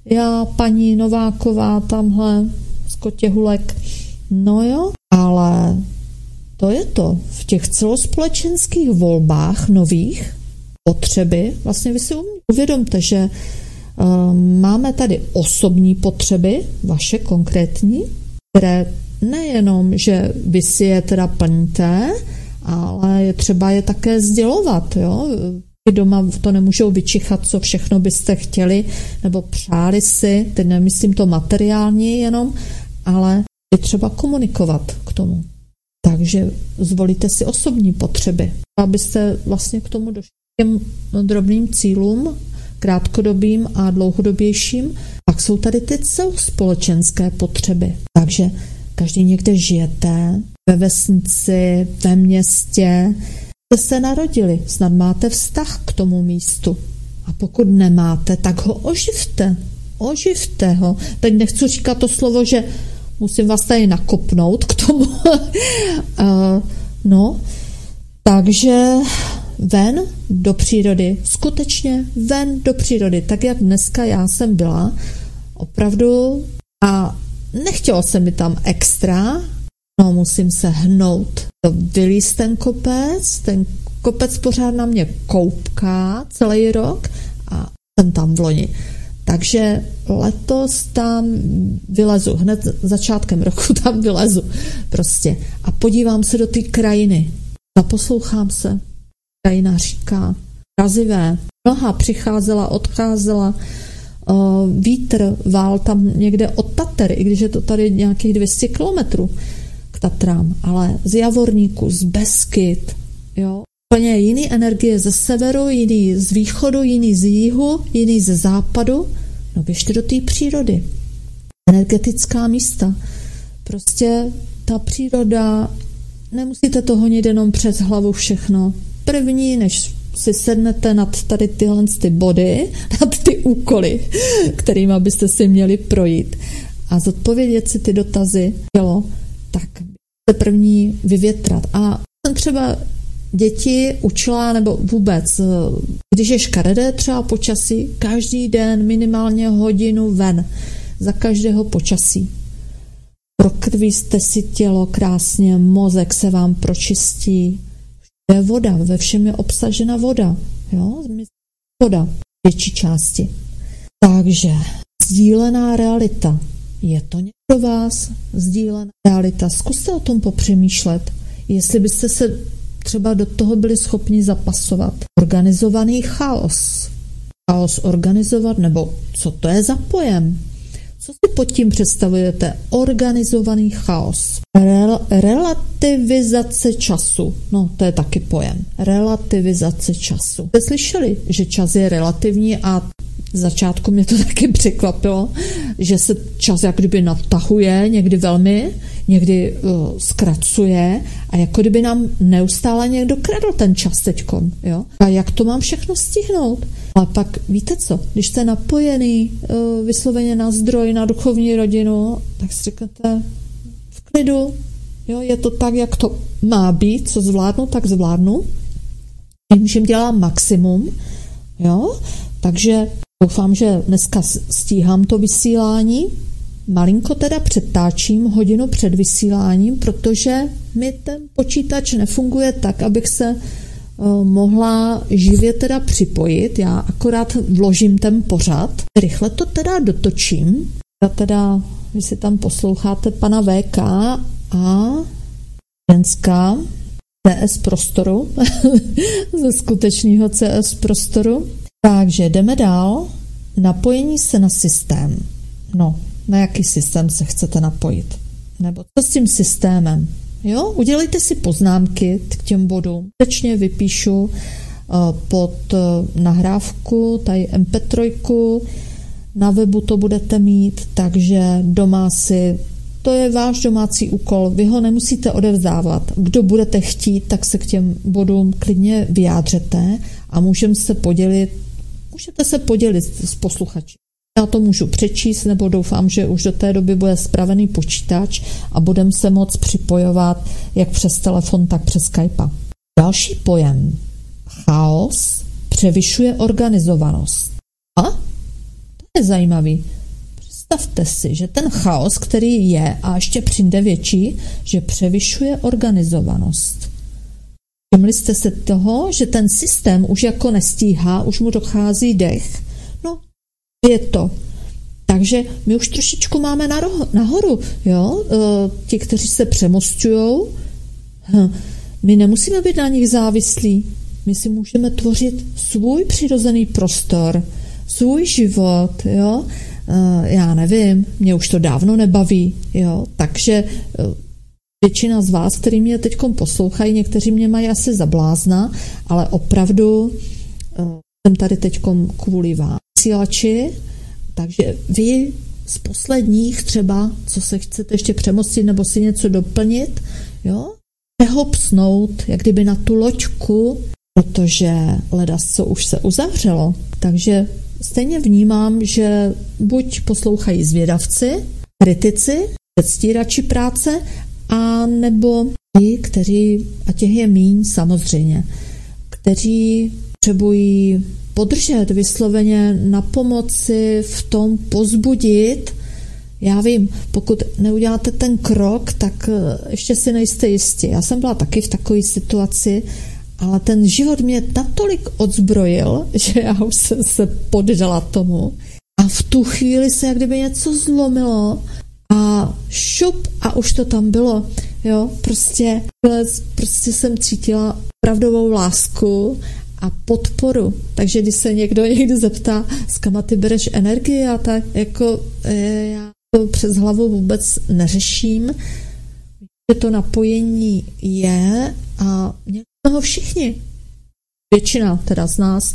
A: Já, paní Nováková, tamhle z Kotěhulek. No jo, ale to je to. V těch celospolečenských volbách nových potřeby, vlastně vy si uvědomte, že um, máme tady osobní potřeby, vaše konkrétní, které nejenom, že vy si je teda plníte, ale je třeba je také sdělovat, jo. Doma to nemůžou vyčichat, co všechno byste chtěli nebo přáli si, teď nemyslím to materiálně jenom, ale je třeba komunikovat k tomu. Takže zvolíte si osobní potřeby, abyste vlastně k tomu došli těm drobným cílům, krátkodobým a dlouhodobějším. Pak jsou tady ty celospolečenské potřeby. Takže každý někde žijete, ve vesnici, ve městě, jste se narodili, snad máte vztah k tomu místu. A pokud nemáte, tak ho oživte. Oživte ho. Teď nechci říkat to slovo, že musím vás tady nakopnout k tomu. *laughs* no, takže ven do přírody, skutečně ven do přírody, tak jak dneska já jsem byla, opravdu a nechtělo se mi tam extra, no musím se hnout, vylíst ten kopec, ten kopec pořád na mě koupká celý rok a jsem tam v loni. Takže letos tam vylezu, hned začátkem roku *laughs* tam vylezu prostě a podívám se do té krajiny. Zaposlouchám se. Krajina říká, razivé. Noha přicházela, odcházela, vítr vál tam někde od Tater, i když je to tady nějakých 200 kilometrů Tatrám, ale z Javorníku, z Beskyt, jo, úplně jiný energie ze severu, jiný z východu, jiný z jihu, jiný ze západu. No běžte do té přírody. Energetická místa. Prostě ta příroda, nemusíte to honit jenom přes hlavu všechno. První, než si sednete nad tady tyhle ty body, *laughs* nad ty úkoly, kterými byste si měli projít a zodpovědět si ty dotazy, tělo, tak se první vyvětrat. A jsem třeba děti učila, nebo vůbec, když je škaredé třeba počasí, každý den minimálně hodinu ven, za každého počasí. Prokrvíste si tělo krásně, mozek se vám pročistí, je voda, ve všem je obsažena voda. Jo? Voda větší části. Takže sdílená realita. Je to pro vás sdílená realita? Zkuste o tom popřemýšlet, jestli byste se třeba do toho byli schopni zapasovat. Organizovaný chaos. Chaos organizovat, nebo co to je za pojem? Co si pod tím představujete? Organizovaný chaos. Rel- relativizace času. No, to je taky pojem. Relativizace času. Jste slyšeli, že čas je relativní a v začátku mě to *laughs* taky překvapilo, že se čas jak kdyby natahuje, někdy velmi, někdy uh, zkracuje a jako kdyby nám neustále někdo kradl ten čas teďkon, jo? A jak to mám všechno stihnout? Ale pak víte co, když jste napojený uh, vysloveně na zdroj, na duchovní rodinu, tak si řeknete v klidu, jo, je to tak, jak to má být, co zvládnu, tak zvládnu. Vím, že dělám maximum, jo, takže doufám, že dneska stíhám to vysílání, Malinko teda přetáčím hodinu před vysíláním, protože mi ten počítač nefunguje tak, abych se Eh, mohla živě teda připojit. Já akorát vložím ten pořad. Rychle to teda dotočím. Já teda, vy si tam posloucháte pana VK a ženská CS prostoru, *laughs* ze skutečného CS prostoru. Takže jdeme dál. Napojení se na systém. No, na jaký systém se chcete napojit? Nebo co s tím systémem? Jo, udělejte si poznámky k těm bodům. Skutečně vypíšu eh, pod eh, nahrávku, tady MP3, na webu to budete mít, takže doma si to je váš domácí úkol, vy ho nemusíte odevzdávat. Kdo budete chtít, tak se k těm bodům klidně vyjádřete a můžeme se podělit, můžete se podělit s posluchači. Já to můžu přečíst, nebo doufám, že už do té doby bude spravený počítač a budeme se moc připojovat jak přes telefon, tak přes Skype. Další pojem. Chaos převyšuje organizovanost. A? To je zajímavý. Představte si, že ten chaos, který je a ještě přijde větší, že převyšuje organizovanost. Všimli jste se toho, že ten systém už jako nestíhá, už mu dochází dech, je to. Takže my už trošičku máme nahoru, jo, e, ti, kteří se přemostují, hm, my nemusíme být na nich závislí, my si můžeme tvořit svůj přirozený prostor, svůj život, jo, e, já nevím, mě už to dávno nebaví, jo, takže e, většina z vás, který mě teď poslouchají, někteří mě mají asi za blázna, ale opravdu jsem tady teď kvůli vám vysílači, takže vy z posledních třeba, co se chcete ještě přemostit nebo si něco doplnit, jo, přehopsnout, jak kdyby na tu loďku, protože leda co už se uzavřelo. Takže stejně vnímám, že buď poslouchají zvědavci, kritici, předstírači práce, a nebo ti, kteří, a těch je míň samozřejmě, kteří potřebují podržet, vysloveně na pomoci v tom pozbudit. Já vím, pokud neuděláte ten krok, tak eh, ještě si nejste jistí. Já jsem byla taky v takové situaci, ale ten život mě natolik odzbrojil, *laughs* že já už jsem se poddala tomu. A v tu chvíli se jak kdyby něco zlomilo a šup a už to tam bylo. Jo, prostě, prostě jsem cítila pravdovou lásku a podporu. Takže když se někdo *laughs* někdy zeptá, z kam ty bereš energii a tak, jako e, já to přes hlavu vůbec neřeším, že to napojení je a měli toho všichni. Většina teda z nás,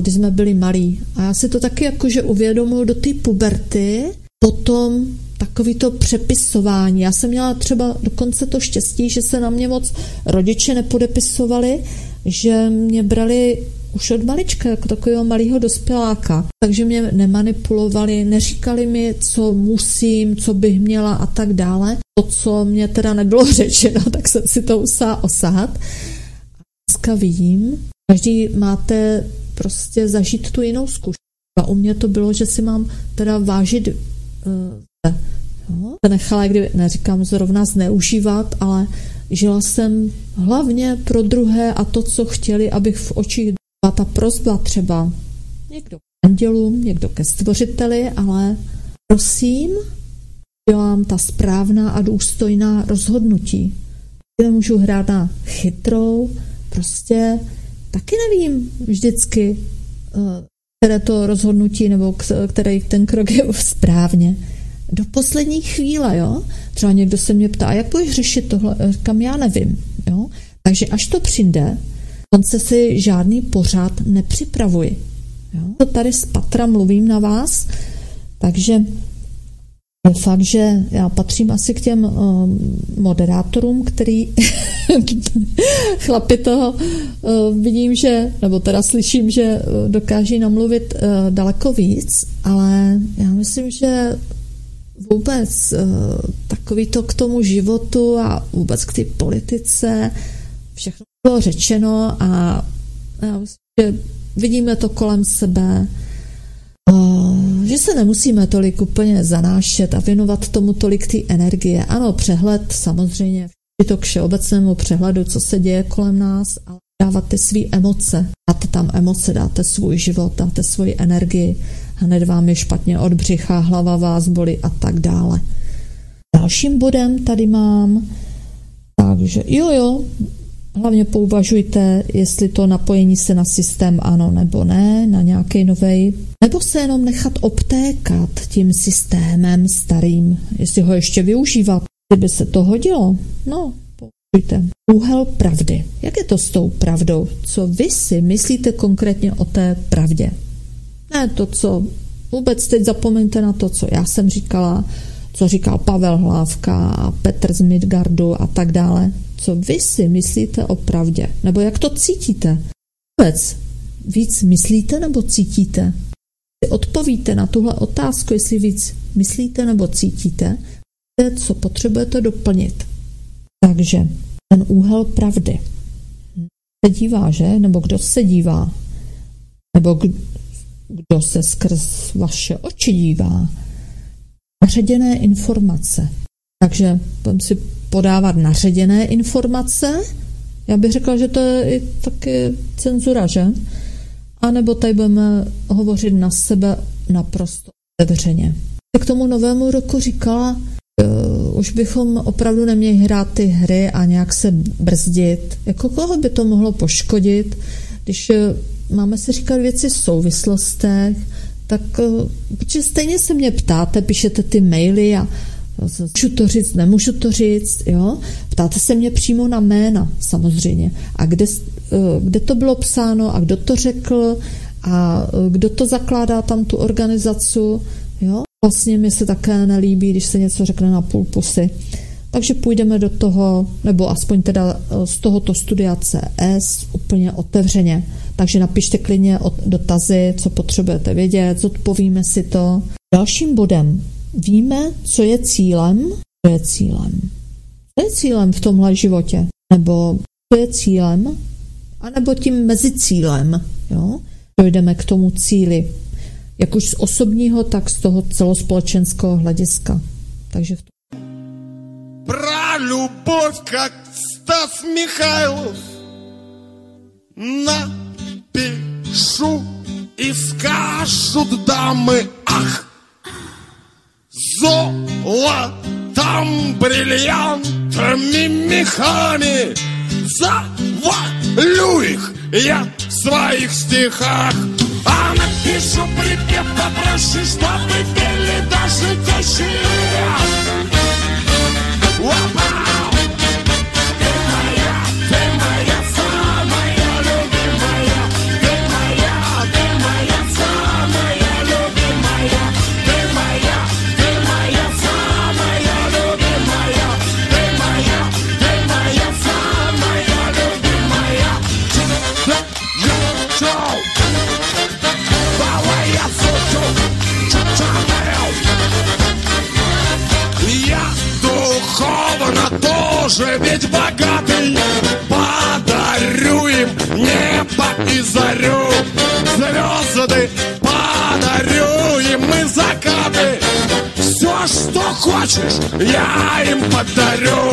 A: když jsme byli malí. A já si to taky jakože uvědomuji do té puberty, potom takový to přepisování. Já jsem měla třeba dokonce to štěstí, že se na mě moc rodiče nepodepisovali, že mě brali už od malička, jako takového malého dospěláka. Takže mě nemanipulovali, neříkali mi, co musím, co bych měla a tak dále. To, co mě teda nebylo *laughs* řečeno, tak jsem si to musela osahat. Dneska vidím, každý máte prostě zažít tu jinou zkušenost. A u mě to bylo, že si mám teda vážit uh, No, to nechala, kdy neříkám zrovna zneužívat, ale žila jsem hlavně pro druhé a to, co chtěli, abych v očích byla ta prozba třeba někdo k andělům, někdo ke stvořiteli, ale prosím, dělám ta správná a důstojná rozhodnutí. Nemůžu hrát na chytrou, prostě taky nevím vždycky, eh, které to rozhodnutí nebo který ten krok je *laughs* správně do poslední chvíle, jo. Třeba někdo se mě ptá, jak budeš řešit tohle, kam já nevím, jo. Takže až to přijde, on se si žádný pořád nepřipravuji. Jo? To tady z patra mluvím na vás, takže fakt, že já patřím asi k těm uh, moderátorům, který *laughs* chlapi toho uh, vidím, že, nebo teda slyším, že uh, dokáží namluvit uh, daleko víc, ale já myslím, že vůbec takový to k tomu životu a vůbec k té politice, všechno bylo řečeno a já myslím, že vidíme to kolem sebe, že se nemusíme tolik úplně zanášet a věnovat tomu tolik té energie. Ano, přehled samozřejmě, je to k všeobecnému přehledu, co se děje kolem nás, ale dávat ty své emoce, dáte tam emoce, dáte svůj život, dáte svoji energii, hned vám je špatně od břicha, hlava vás bolí a tak dále. Dalším bodem tady mám, takže jo, jo, hlavně pouvažujte, jestli to napojení se na systém ano nebo ne, na nějaký novej, nebo se jenom nechat obtékat tím systémem starým, jestli ho ještě využívat, kdyby se to hodilo. No, pouvažujte. Úhel pravdy. Jak je to s tou pravdou? Co vy si myslíte konkrétně o té pravdě? Ne to, co vůbec teď zapomeňte na to, co já jsem říkala, co říkal Pavel Hlávka a Petr z Midgardu a tak dále. Co vy si myslíte o pravdě? Nebo jak to cítíte? Vůbec víc myslíte nebo cítíte? Odpovíte na tuhle otázku, jestli víc myslíte nebo cítíte, co potřebujete doplnit. Takže ten úhel pravdy. Se dívá, že? Nebo kdo se dívá? Nebo kdo se skrz vaše oči dívá. Naředěné informace. Takže budeme si podávat naředěné informace. Já bych řekla, že to je i taky cenzura, že? A nebo tady budeme hovořit na sebe naprosto otevřeně. K tomu novému roku říkala, uh, už bychom opravdu neměli hrát ty hry a nějak se brzdit. Jako koho by to mohlo poškodit, když máme si říkat věci v souvislostech, tak eh, protože stejně se mě ptáte, píšete ty maily a můžu to říct, nemůžu to říct, jo? Ptáte se mě přímo na jména, samozřejmě. A kde, eh, kde to bylo psáno a kdo to řekl a eh, kdo to zakládá tam tu organizaci, jo? Vlastně mi se také nelíbí, když se něco řekne na půl pusy. Takže půjdeme do toho, nebo aspoň teda z tohoto studia CS úplně otevřeně. Takže napište klidně dotazy, co potřebujete vědět, zodpovíme si to. Dalším bodem víme, co je cílem, co je cílem. Co je cílem v tomhle životě? Nebo co je cílem? A nebo tím mezi cílem, jo? Dojdeme k tomu cíli, jak už z osobního, tak z toho celospolečenského hlediska. Takže v tom...
B: Про любовь, как Стас Михайлов. Напишу и скажут дамы Ах, золотом, бриллиантами, мехами Завалю их я в своих стихах А напишу припев, попрошу, чтобы пели даже тещи Wapa! Я им подарю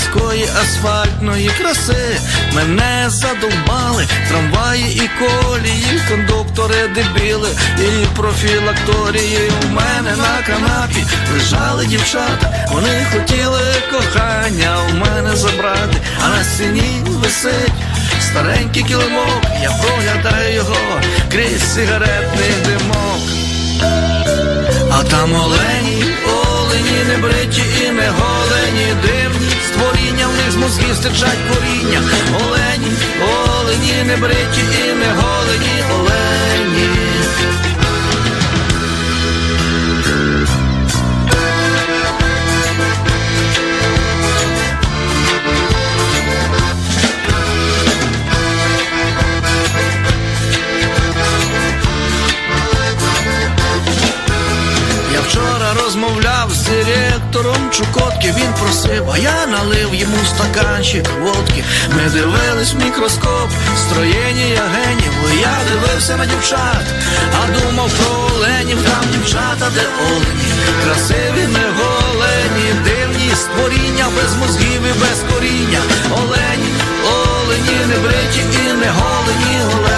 C: міської асфальтної краси. Мене задовбали трамваї і колії, кондуктори дебіли і профілакторії. У мене на канапі лежали дівчата, вони хотіли кохання у мене забрати, а на стіні висить старенький килимок, я проглядаю його крізь сигаретний димок. А там олені, олені, не бриті і не голені, дивні створіння, в них з мозгів стичать коріння. Олені, олені, не бриті і не голені, олені. Директором Чукотки, він просив, а я налив йому стаканчик водки. Ми дивились в мікроскоп, строєння генів. Я дивився на дівчат, а думав про оленів, там дівчата, де олені, красиві, не голені, дивні створіння, без мозгів і без коріння. Олені, олені, не бриті і не голені, олені.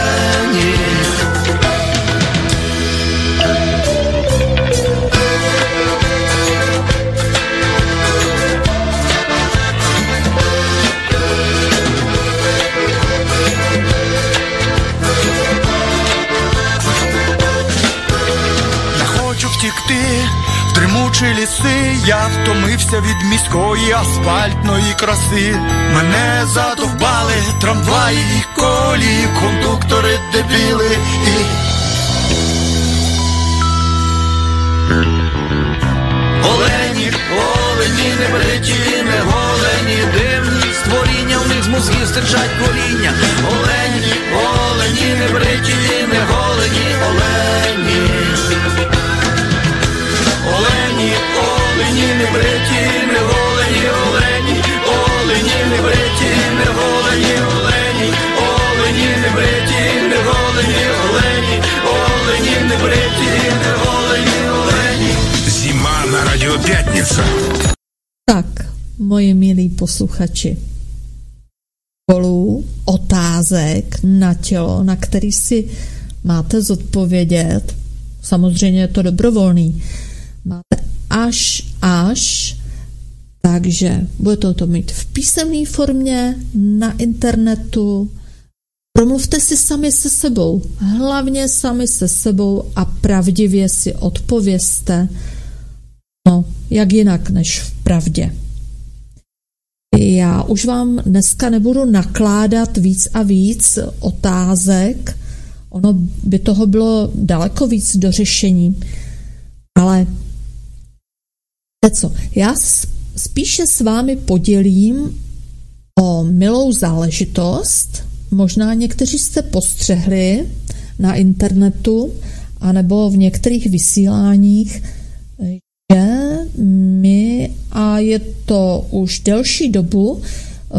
B: Хочу в тримучі ліси. Я втомився від міської асфальтної краси. Мене задовбали трамваї і колії, кондуктори дебіли і.
C: Олені, олені, не бриті, не голені, дивні створіння, в них з мозгів стирчать коріння. Олені, олені, не бриті,
D: на радио «Пятница».
A: Tak, moje milí posluchači, kolů otázek na tělo, na který si máte zodpovědět, samozřejmě je to dobrovolný, máte až, až, takže budete to mít v písemné formě, na internetu, Promluvte si sami se sebou, hlavně sami se sebou a pravdivě si odpovězte, no, jak jinak než v pravdě. Já už vám dneska nebudu nakládat víc a víc otázek, ono by toho bylo daleko víc do řešení, ale co, já spíše s vámi podělím o milou záležitost. Možná někteří jste postřehli na internetu anebo v některých vysíláních, my, a je to už delší dobu, eh,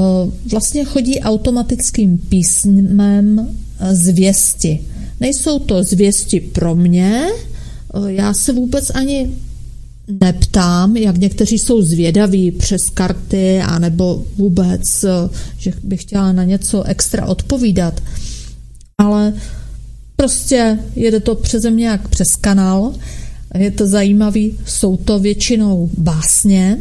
A: vlastně chodí automatickým písmem eh, zvěsti. Nejsou to zvěsti pro mě, eh, já se vůbec ani neptám, jak někteří jsou zvědaví přes karty, anebo vůbec, že bych chtěla na něco extra odpovídat. Ale prostě jede to přeze mě jak přes kanál, je to zajímavý, jsou to většinou básně,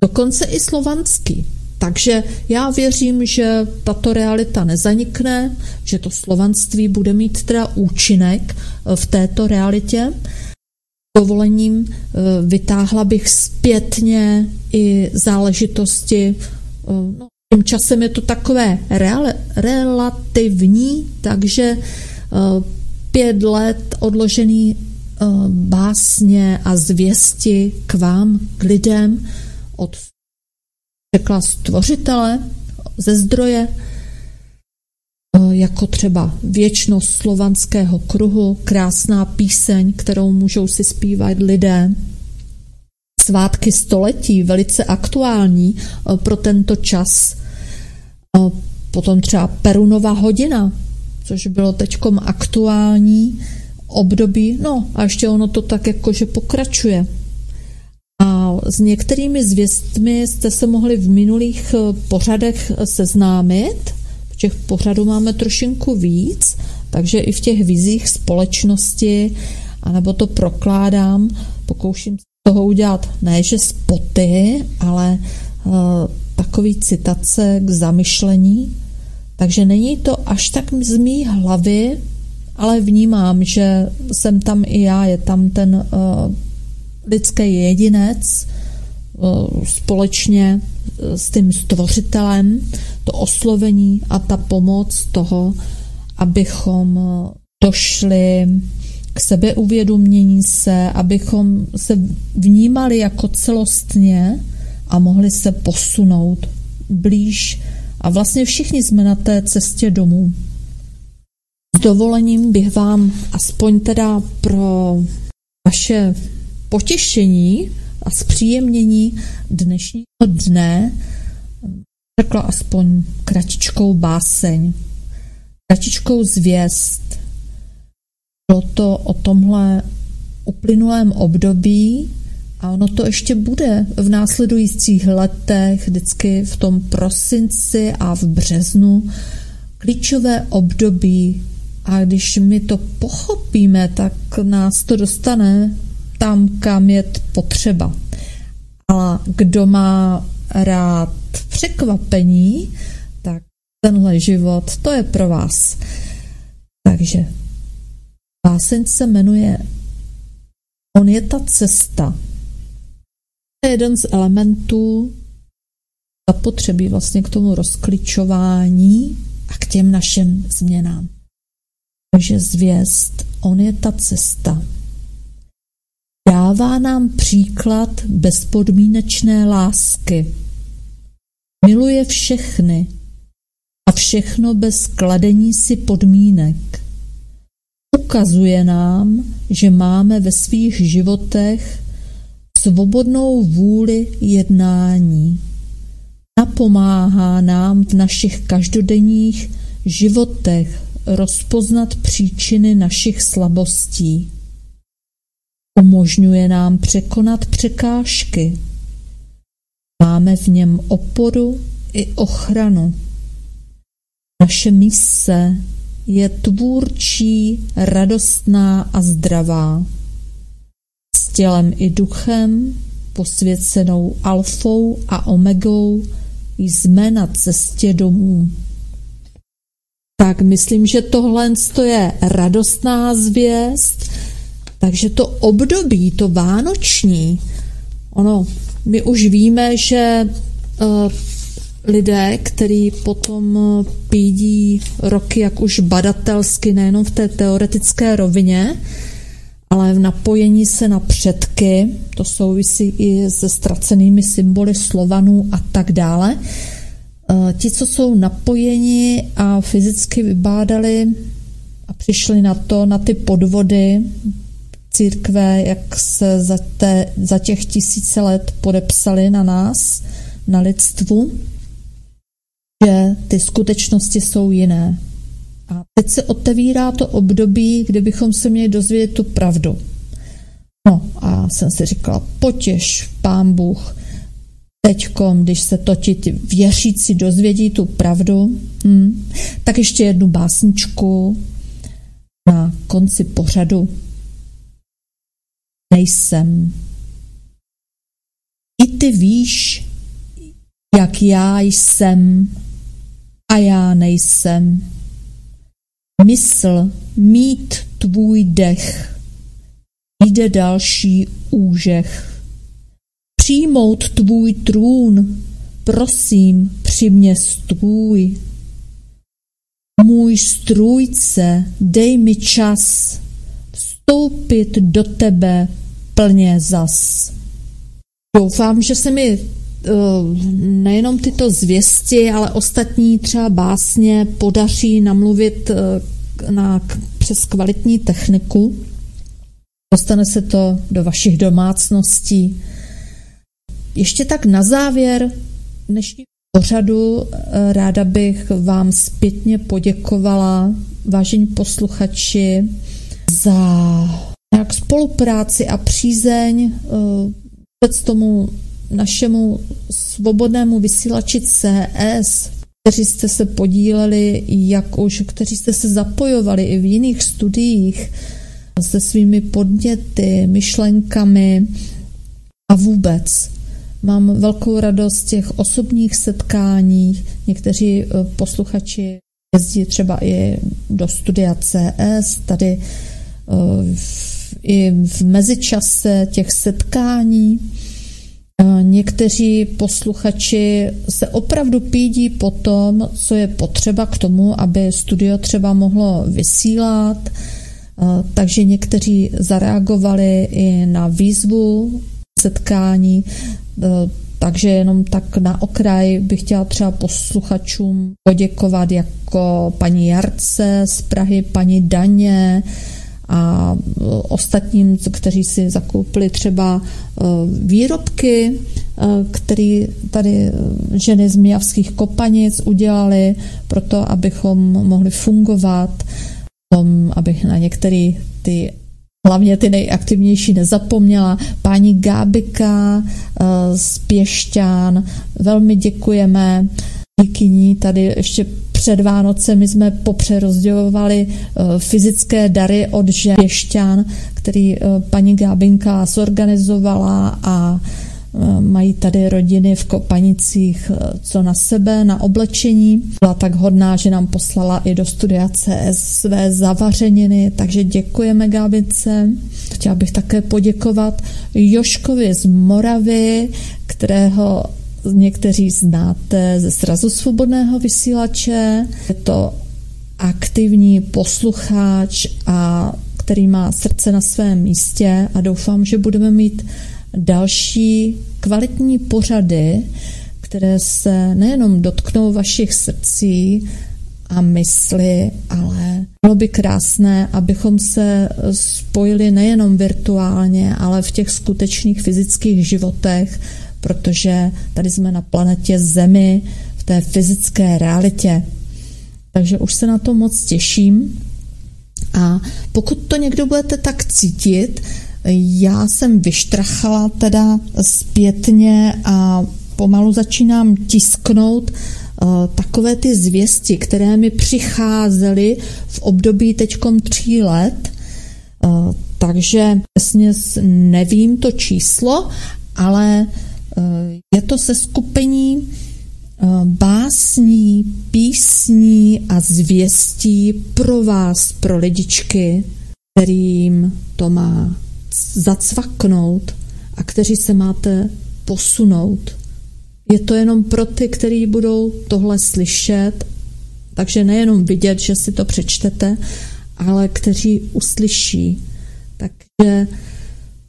A: dokonce i slovanský. Takže já věřím, že tato realita nezanikne, že to slovanství bude mít teda účinek eh, v této realitě dovolením eh, vytáhla bych zpětně i záležitosti. eh, No, tím časem je to takové real, relativní, takže pět let odložený eh, básně a zvěsti k vám, k lidem od řekla stvořitele ze zdroje jako třeba Věčnost slovanského kruhu, krásná píseň, kterou můžou si zpívat lidé. Svátky století, velice aktuální pro tento čas. Potom třeba Perunova hodina, což bylo teďkom aktuální období, no a ještě ono to tak jakože pokračuje. A s některými zvěstmi jste se mohli v minulých eh, pořadech seznámit. Těch pořadů máme trošinku víc, takže i v těch vizích společnosti, anebo to prokládám, pokouším se toho udělat ne, že spoty, ale uh, takový citace k zamyšlení. Takže není to až tak z mý hlavy, ale vnímám, že jsem tam i já, je tam ten uh, lidský jedinec uh, společně s tím stvořitelem, to oslovení a ta pomoc toho, abychom došli k sebeuvědomění se, abychom se vnímali jako celostně a mohli se posunout blíž. A vlastně všichni jsme na té cestě domů. S dovolením bych vám aspoň teda pro vaše potěšení a zpříjemnění dnešního dne řekla aspoň kratičkou báseň, kratičkou zvěst. Bylo to o tomhle uplynulém období a ono to ještě bude v následujících letech, vždycky v tom prosinci a v březnu, klíčové období a když my to pochopíme, tak nás to dostane tam, kam je potřeba. Ale kdo má rád překvapení, tak tenhle život, to je pro vás. Takže báseň se jmenuje On je ta cesta. Je jeden z elementů zapotřebí vlastně k tomu rozkličování a k těm našim změnám. Takže zvěst, on je ta cesta. Dává nám příklad bezpodmínečné lásky. Miluje všechny a všechno bez kladení si podmínek. Ukazuje nám, že máme ve svých životech svobodnou vůli jednání. Napomáhá nám v našich každodenních životech rozpoznat příčiny našich slabostí. Umožňuje nám překonat překážky. Máme v něm oporu i ochranu. Naše mise je tvůrčí, radostná a zdravá. Tělem i duchem, posvěcenou alfou a omegou, jsme na cestě domů. Tak myslím, že tohle je radostná zvěst, takže to období, to vánoční, ono, my už víme, že uh, lidé, který potom pídí roky jak už badatelsky, nejenom v té teoretické rovině, ale v napojení se na předky, to souvisí i se ztracenými symboly Slovanů a tak dále, Eh, ti, co jsou napojeni a fyzicky vybádali a přišli na to, na ty podvody církve, jak se za, té, za těch tisíce let podepsali na nás, na lidstvu, že ty skutečnosti jsou jiné. A teď se otevírá to období, kdy bychom se měli dozvědět tu pravdu. No a jsem si říkala, potěž, pán Bůh, teďkom, když se to ti věřící dozvědí tu pravdu, hm, tak ještě jednu básničku na konci pořadu. Nejsem. I ty víš, jak já jsem a já nejsem. Mysl mít tvůj dech, jde další úžech přijmout tvůj trůn, prosím, přimě stůj. Můj strůjce, dej mi čas vstoupit do tebe plně zas. Doufám, že se mi nejenom tyto zvěsti, ale ostatní třeba básně podaří namluvit na, přes kvalitní techniku. Dostane se to do vašich domácností. Ještě tak na závěr dnešní pořadu ráda bych vám zpětně poděkovala, vážení posluchači, za nějak spolupráci a přízeň vůbec tomu našemu svobodnému vysílači CS, kteří jste se podíleli, jak už, kteří jste se zapojovali i v jiných studiích se svými podněty, myšlenkami a vůbec. Mám velkou radost těch osobních setkání. Někteří eh, posluchači jezdí třeba i do studia CS, tady eh, i v mezičase těch setkání Někteří posluchači se opravdu pídí po tom, co je potřeba k tomu, aby studio třeba mohlo vysílat, takže někteří zareagovali i na výzvu setkání, takže jenom tak na okraj bych chtěla třeba posluchačům poděkovat jako paní Jarce z Prahy, paní Daně, a ostatním, kteří si zakoupili třeba e, výrobky, e, které tady ženy z Mijavských kopanic udělali proto, abychom mohli fungovat, tom, abych na některé ty hlavně ty nejaktivnější nezapomněla. Paní Gábika z Pěšťán, velmi děkujeme. Díky ní tady ještě před Vánocemi jsme popřerozdělovali eh, fyzické dary od žen Pěšťan, který eh, paní Gábinka zorganizovala a eh, mají tady rodiny v Kopanicích co na sebe, na oblečení. Byla tak hodná, že nám poslala i do studia CS své zavařeniny, takže děkujeme Gábince. Chtěla bych také poděkovat Joškovi z Moravy, kterého někteří znáte ze srazu svobodného vysílače. Je to aktivní posluchač a který má srdce na svém místě a doufám, že budeme mít další kvalitní pořady, které se nejenom dotknou vašich srdcí a mysli, ale bylo by krásné, abychom se spojili nejenom virtuálně, ale v těch skutečných fyzických životech protože tady jsme na planetě Zemi v té fyzické realitě. Takže už se na to moc těším. A pokud to někdo budete tak cítit, já jsem vyštrachala teda zpětně a pomalu začínám tisknout uh, takové ty zvěsti, které mi přicházely v období teďkom tří let. Uh, takže přesně nevím to číslo, ale Eh, je to se skupení eh, básní, písní a zvěstí pro vás, pro lidičky, kterým to má zacvaknout a kteří se máte posunout. Je to jenom pro ty, kteří budou tohle slyšet, takže nejenom vidět, že si to přečtete, ale kteří uslyší. Takže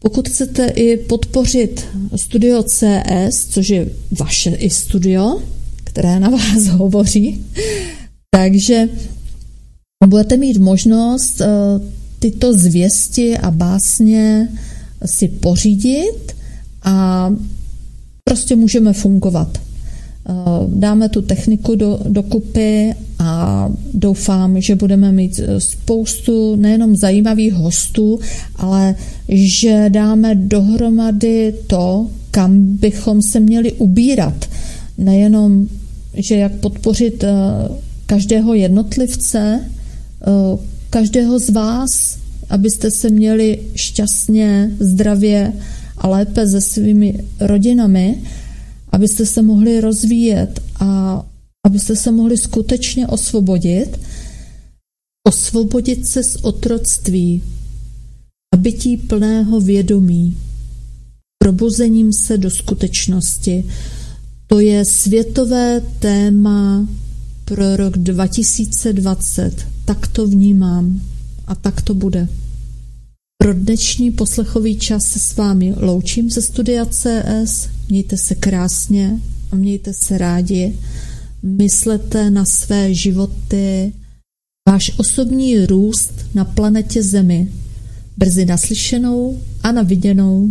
A: pokud chcete i podpořit studio CS, což je vaše i studio, které na vás *laughs* hovoří, takže budete mít možnost eh, tyto zvěsti a básně si pořídit a prostě můžeme fungovat. Eh, dáme tu techniku do, dokupy a doufám, že budeme mít eh, spoustu nejenom zajímavých hostů, ale že dáme dohromady to, kam bychom se měli ubírat. Nejenom, že jak podpořit eh, každého jednotlivce, každého z vás, abyste se měli šťastně, zdravě a lépe se svými rodinami, abyste se mohli rozvíjet a abyste se mohli skutečně osvobodit, osvobodit se z otroctví a bytí plného vědomí, probuzením se do skutečnosti. To je světové téma pro rok 2020. Tak to vnímám a tak to bude. Pro dnešní poslechový čas se s vámi loučím ze studia CS. Mějte se krásně a mějte se rádi. Myslete na své životy, váš osobní růst na planetě Zemi. Brzy naslyšenou a na viděnou.